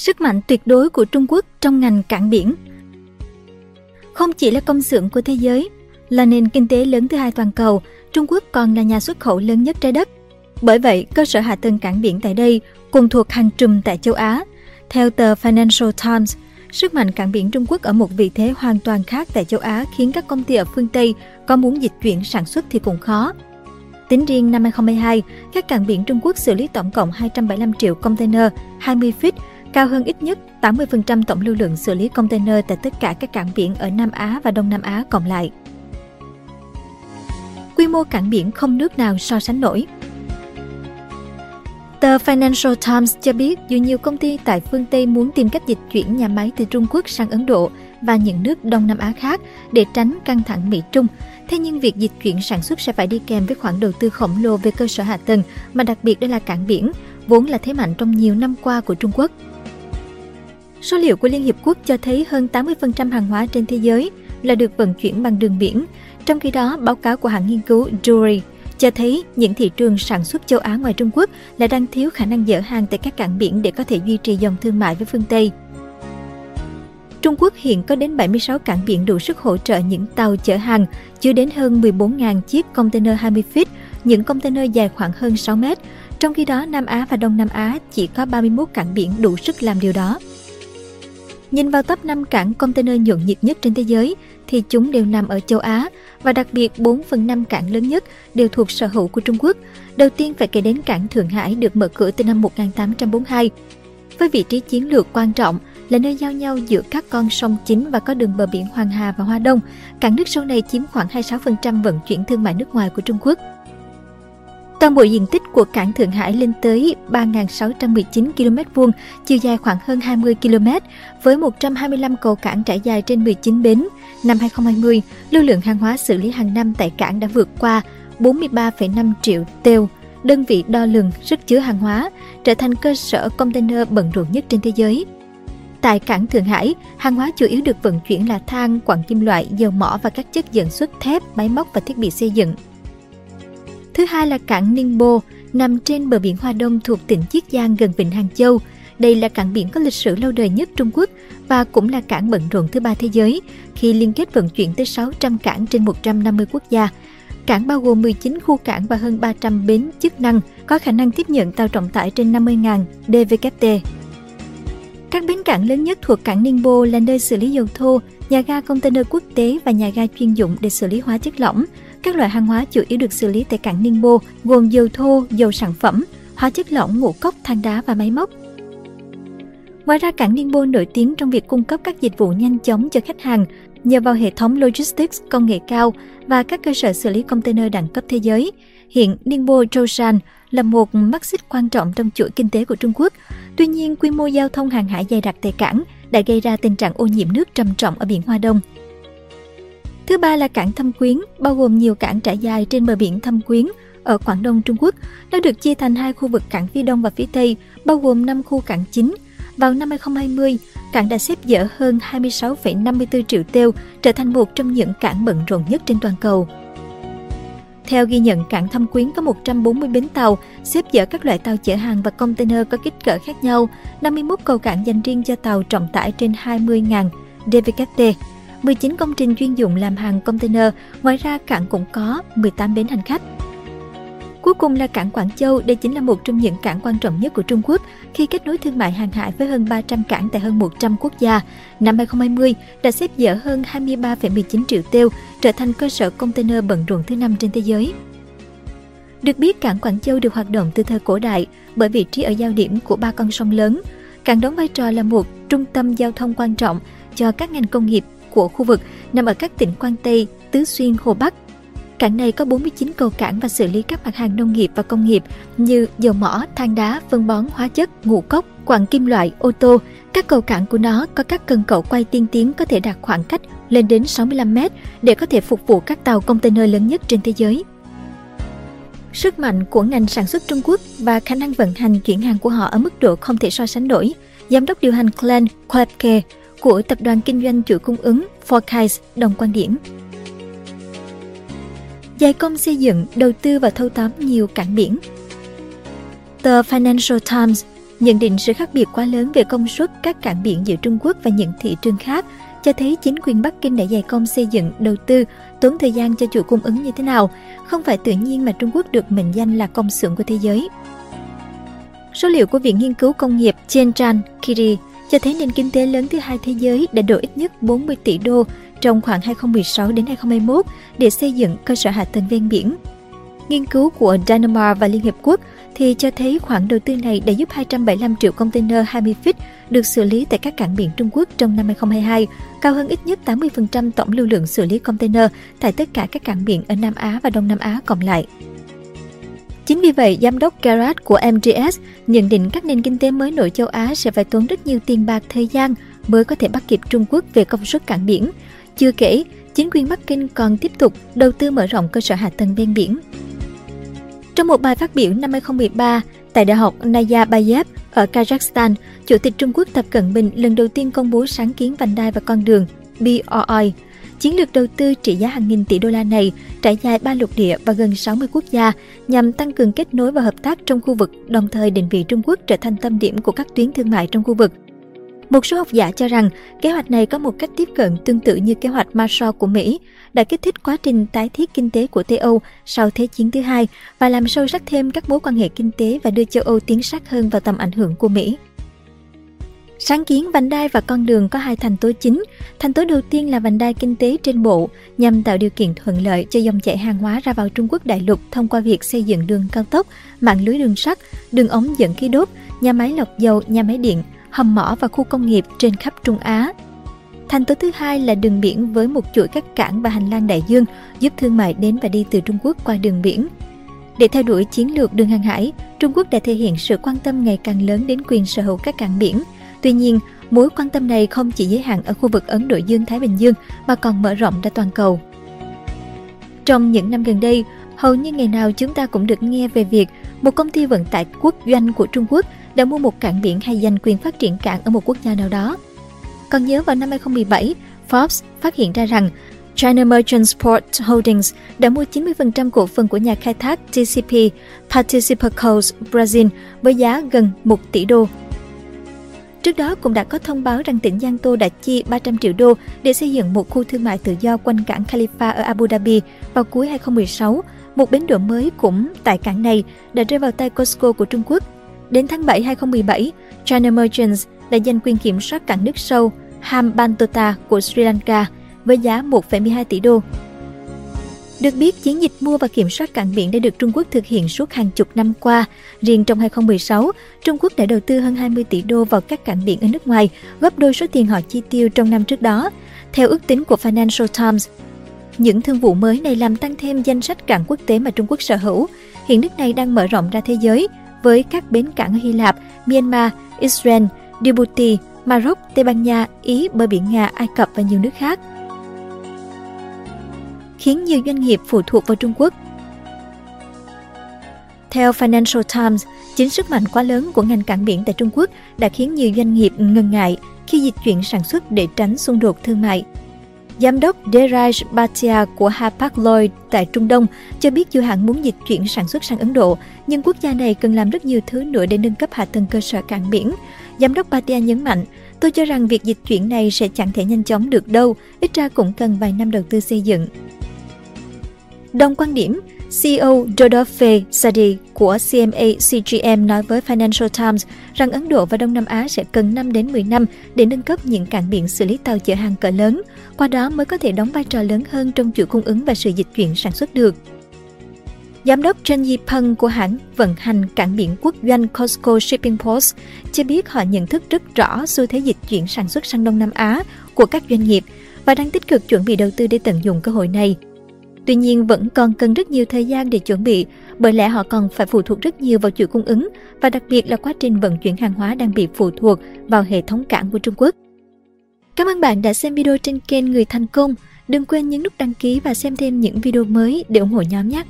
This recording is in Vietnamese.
Sức mạnh tuyệt đối của Trung Quốc trong ngành cảng biển Không chỉ là công xưởng của thế giới, là nền kinh tế lớn thứ hai toàn cầu, Trung Quốc còn là nhà xuất khẩu lớn nhất trái đất. Bởi vậy, cơ sở hạ tầng cảng biển tại đây cùng thuộc hàng trùm tại châu Á. Theo tờ Financial Times, sức mạnh cảng biển Trung Quốc ở một vị thế hoàn toàn khác tại châu Á khiến các công ty ở phương Tây có muốn dịch chuyển sản xuất thì cũng khó. Tính riêng năm 2022, các cảng biển Trung Quốc xử lý tổng cộng 275 triệu container 20 feet, cao hơn ít nhất 80% tổng lưu lượng xử lý container tại tất cả các cảng biển ở Nam Á và Đông Nam Á cộng lại. Quy mô cảng biển không nước nào so sánh nổi. Tờ Financial Times cho biết dù nhiều công ty tại phương Tây muốn tìm cách dịch chuyển nhà máy từ Trung Quốc sang Ấn Độ và những nước Đông Nam Á khác để tránh căng thẳng Mỹ-Trung, thế nhưng việc dịch chuyển sản xuất sẽ phải đi kèm với khoản đầu tư khổng lồ về cơ sở hạ tầng, mà đặc biệt đó là cảng biển, vốn là thế mạnh trong nhiều năm qua của Trung Quốc. Số liệu của Liên Hiệp Quốc cho thấy hơn 80% hàng hóa trên thế giới là được vận chuyển bằng đường biển. Trong khi đó, báo cáo của hãng nghiên cứu Drury cho thấy những thị trường sản xuất châu Á ngoài Trung Quốc là đang thiếu khả năng dỡ hàng tại các cảng biển để có thể duy trì dòng thương mại với phương Tây. Trung Quốc hiện có đến 76 cảng biển đủ sức hỗ trợ những tàu chở hàng, chứa đến hơn 14.000 chiếc container 20 feet, những container dài khoảng hơn 6 mét. Trong khi đó, Nam Á và Đông Nam Á chỉ có 31 cảng biển đủ sức làm điều đó. Nhìn vào top 5 cảng container nhộn nhịp nhất trên thế giới, thì chúng đều nằm ở châu Á và đặc biệt 4 phần 5 cảng lớn nhất đều thuộc sở hữu của Trung Quốc. Đầu tiên phải kể đến cảng Thượng Hải được mở cửa từ năm 1842. Với vị trí chiến lược quan trọng là nơi giao nhau giữa các con sông chính và có đường bờ biển Hoàng Hà và Hoa Đông, cảng nước sâu này chiếm khoảng 26% vận chuyển thương mại nước ngoài của Trung Quốc. Toàn bộ diện tích của cảng Thượng Hải lên tới 3.619 km vuông, chiều dài khoảng hơn 20 km, với 125 cầu cảng trải dài trên 19 bến. Năm 2020, lưu lượng hàng hóa xử lý hàng năm tại cảng đã vượt qua 43,5 triệu têu, đơn vị đo lường sức chứa hàng hóa, trở thành cơ sở container bận rộn nhất trên thế giới. Tại cảng Thượng Hải, hàng hóa chủ yếu được vận chuyển là than, quặng kim loại, dầu mỏ và các chất dẫn xuất thép, máy móc và thiết bị xây dựng. Thứ hai là cảng Ningbo, nằm trên bờ biển Hoa Đông thuộc tỉnh Chiết Giang gần Vịnh Hàng Châu. Đây là cảng biển có lịch sử lâu đời nhất Trung Quốc và cũng là cảng bận rộn thứ ba thế giới khi liên kết vận chuyển tới 600 cảng trên 150 quốc gia. Cảng bao gồm 19 khu cảng và hơn 300 bến chức năng, có khả năng tiếp nhận tàu trọng tải trên 50.000 DVKT. Các bến cảng lớn nhất thuộc cảng Ningbo là nơi xử lý dầu thô, nhà ga container quốc tế và nhà ga chuyên dụng để xử lý hóa chất lỏng. Các loại hàng hóa chủ yếu được xử lý tại cảng Ningbo gồm dầu thô, dầu sản phẩm, hóa chất lỏng, ngũ cốc, than đá và máy móc. Ngoài ra, cảng Ningbo nổi tiếng trong việc cung cấp các dịch vụ nhanh chóng cho khách hàng nhờ vào hệ thống logistics công nghệ cao và các cơ sở xử lý container đẳng cấp thế giới. Hiện Ningbo Zhoushan là một mắt xích quan trọng trong chuỗi kinh tế của Trung Quốc. Tuy nhiên, quy mô giao thông hàng hải dày đặc tại cảng đã gây ra tình trạng ô nhiễm nước trầm trọng ở biển Hoa Đông. Thứ ba là cảng Thâm Quyến, bao gồm nhiều cảng trải dài trên bờ biển Thâm Quyến ở Quảng Đông Trung Quốc. Nó được chia thành hai khu vực cảng phía Đông và phía Tây, bao gồm 5 khu cảng chính. Vào năm 2020, cảng đã xếp dỡ hơn 26,54 triệu têu, trở thành một trong những cảng bận rộn nhất trên toàn cầu. Theo ghi nhận, cảng Thâm Quyến có 140 bến tàu, xếp dỡ các loại tàu chở hàng và container có kích cỡ khác nhau, 51 cầu cảng dành riêng cho tàu trọng tải trên 20.000 DVKT, 19 công trình chuyên dụng làm hàng container, ngoài ra cảng cũng có 18 bến hành khách. Cuối cùng là cảng Quảng Châu, đây chính là một trong những cảng quan trọng nhất của Trung Quốc khi kết nối thương mại hàng hải với hơn 300 cảng tại hơn 100 quốc gia. Năm 2020 đã xếp dỡ hơn 23,19 triệu tiêu, trở thành cơ sở container bận rộn thứ năm trên thế giới. Được biết, cảng Quảng Châu được hoạt động từ thời cổ đại bởi vị trí ở giao điểm của ba con sông lớn. Cảng đóng vai trò là một trung tâm giao thông quan trọng cho các ngành công nghiệp của khu vực nằm ở các tỉnh Quang Tây, Tứ Xuyên, Hồ Bắc. Cảng này có 49 cầu cảng và xử lý các mặt hàng nông nghiệp và công nghiệp như dầu mỏ, than đá, phân bón, hóa chất, ngũ cốc, quặng kim loại, ô tô. Các cầu cảng của nó có các cần cẩu quay tiên tiến có thể đạt khoảng cách lên đến 65 mét để có thể phục vụ các tàu container lớn nhất trên thế giới. Sức mạnh của ngành sản xuất Trung Quốc và khả năng vận hành chuyển hàng của họ ở mức độ không thể so sánh nổi. Giám đốc điều hành Glenn Klepke của tập đoàn kinh doanh chuỗi cung ứng Forecast đồng quan điểm. Dài công xây dựng, đầu tư và thâu tóm nhiều cảng biển. Tờ Financial Times Nhận định sự khác biệt quá lớn về công suất các cảng biển giữa Trung Quốc và những thị trường khác cho thấy chính quyền Bắc Kinh đã dày công xây dựng, đầu tư, tốn thời gian cho chuỗi cung ứng như thế nào. Không phải tự nhiên mà Trung Quốc được mệnh danh là công xưởng của thế giới. Số liệu của Viện Nghiên cứu Công nghiệp Tianjin Kiri cho thấy nền kinh tế lớn thứ hai thế giới đã đổ ít nhất 40 tỷ đô trong khoảng 2016 đến 2021 để xây dựng cơ sở hạ tầng ven biển. Nghiên cứu của Dynamar và Liên Hiệp Quốc thì cho thấy khoản đầu tư này đã giúp 275 triệu container 20 feet được xử lý tại các cảng biển Trung Quốc trong năm 2022, cao hơn ít nhất 80% tổng lưu lượng xử lý container tại tất cả các cảng biển ở Nam Á và Đông Nam Á cộng lại. Chính vì vậy, giám đốc Garrett của MGS nhận định các nền kinh tế mới nổi châu Á sẽ phải tốn rất nhiều tiền bạc thời gian mới có thể bắt kịp Trung Quốc về công suất cảng biển. Chưa kể, chính quyền Bắc Kinh còn tiếp tục đầu tư mở rộng cơ sở hạ tầng ven biển. Trong một bài phát biểu năm 2013 tại Đại học Nazarbayev ở Kazakhstan, Chủ tịch Trung Quốc Tập Cận Bình lần đầu tiên công bố sáng kiến vành đai và con đường BRI. Chiến lược đầu tư trị giá hàng nghìn tỷ đô la này trải dài ba lục địa và gần 60 quốc gia nhằm tăng cường kết nối và hợp tác trong khu vực, đồng thời định vị Trung Quốc trở thành tâm điểm của các tuyến thương mại trong khu vực. Một số học giả cho rằng kế hoạch này có một cách tiếp cận tương tự như kế hoạch Marshall của Mỹ, đã kích thích quá trình tái thiết kinh tế của Tây Âu sau Thế chiến thứ hai và làm sâu sắc thêm các mối quan hệ kinh tế và đưa châu Âu tiến sát hơn vào tầm ảnh hưởng của Mỹ. Sáng kiến vành đai và con đường có hai thành tố chính. Thành tố đầu tiên là vành đai kinh tế trên bộ nhằm tạo điều kiện thuận lợi cho dòng chảy hàng hóa ra vào Trung Quốc đại lục thông qua việc xây dựng đường cao tốc, mạng lưới đường sắt, đường ống dẫn khí đốt, nhà máy lọc dầu, nhà máy điện, hầm mỏ và khu công nghiệp trên khắp Trung Á. Thành tố thứ hai là đường biển với một chuỗi các cảng và hành lang đại dương giúp thương mại đến và đi từ Trung Quốc qua đường biển. Để theo đuổi chiến lược đường hàng hải, Trung Quốc đã thể hiện sự quan tâm ngày càng lớn đến quyền sở hữu các cảng biển. Tuy nhiên, mối quan tâm này không chỉ giới hạn ở khu vực Ấn Độ Dương-Thái Bình Dương mà còn mở rộng ra toàn cầu. Trong những năm gần đây, hầu như ngày nào chúng ta cũng được nghe về việc một công ty vận tải quốc doanh của Trung Quốc đã mua một cảng biển hay giành quyền phát triển cảng ở một quốc gia nào đó. Còn nhớ vào năm 2017, Forbes phát hiện ra rằng China Merchants Port Holdings đã mua 90% cổ phần của nhà khai thác TCP Participacos Brazil với giá gần 1 tỷ đô. Trước đó cũng đã có thông báo rằng tỉnh Giang Tô đã chi 300 triệu đô để xây dựng một khu thương mại tự do quanh cảng Khalifa ở Abu Dhabi vào cuối 2016. Một bến đỗ mới cũng tại cảng này đã rơi vào tay Costco của Trung Quốc Đến tháng 7 2017, China Merchants đã giành quyền kiểm soát cảng nước sâu Hambantota của Sri Lanka với giá 1,12 tỷ đô. Được biết, chiến dịch mua và kiểm soát cảng biển đã được Trung Quốc thực hiện suốt hàng chục năm qua. Riêng trong 2016, Trung Quốc đã đầu tư hơn 20 tỷ đô vào các cảng biển ở nước ngoài, gấp đôi số tiền họ chi tiêu trong năm trước đó. Theo ước tính của Financial Times, những thương vụ mới này làm tăng thêm danh sách cảng quốc tế mà Trung Quốc sở hữu. Hiện nước này đang mở rộng ra thế giới, với các bến cảng ở Hy Lạp, Myanmar, Israel, Djibouti, Maroc, Tây Ban Nha, Ý, bờ biển Nga, Ai Cập và nhiều nước khác. Khiến nhiều doanh nghiệp phụ thuộc vào Trung Quốc. Theo Financial Times, chính sức mạnh quá lớn của ngành cảng biển tại Trung Quốc đã khiến nhiều doanh nghiệp ngần ngại khi dịch chuyển sản xuất để tránh xung đột thương mại. Giám đốc Deraj Bhatia của Hapag Lloyd tại Trung Đông cho biết dự hãng muốn dịch chuyển sản xuất sang Ấn Độ, nhưng quốc gia này cần làm rất nhiều thứ nữa để nâng cấp hạ tầng cơ sở cảng biển. Giám đốc Bhatia nhấn mạnh, tôi cho rằng việc dịch chuyển này sẽ chẳng thể nhanh chóng được đâu, ít ra cũng cần vài năm đầu tư xây dựng. Đồng quan điểm, CEO Rodolphe Sadi của CMA CGM nói với Financial Times rằng Ấn Độ và Đông Nam Á sẽ cần 5 đến 10 năm để nâng cấp những cảng biển xử lý tàu chở hàng cỡ lớn, qua đó mới có thể đóng vai trò lớn hơn trong chuỗi cung ứng và sự dịch chuyển sản xuất được. Giám đốc Chen Yipeng của hãng vận hành cảng biển quốc doanh Costco Shipping Ports cho biết họ nhận thức rất rõ xu thế dịch chuyển sản xuất sang Đông Nam Á của các doanh nghiệp và đang tích cực chuẩn bị đầu tư để tận dụng cơ hội này – Tuy nhiên vẫn còn cần rất nhiều thời gian để chuẩn bị, bởi lẽ họ còn phải phụ thuộc rất nhiều vào chuỗi cung ứng và đặc biệt là quá trình vận chuyển hàng hóa đang bị phụ thuộc vào hệ thống cảng của Trung Quốc. Cảm ơn bạn đã xem video trên kênh Người Thành Công. Đừng quên nhấn nút đăng ký và xem thêm những video mới để ủng hộ nhóm nhé!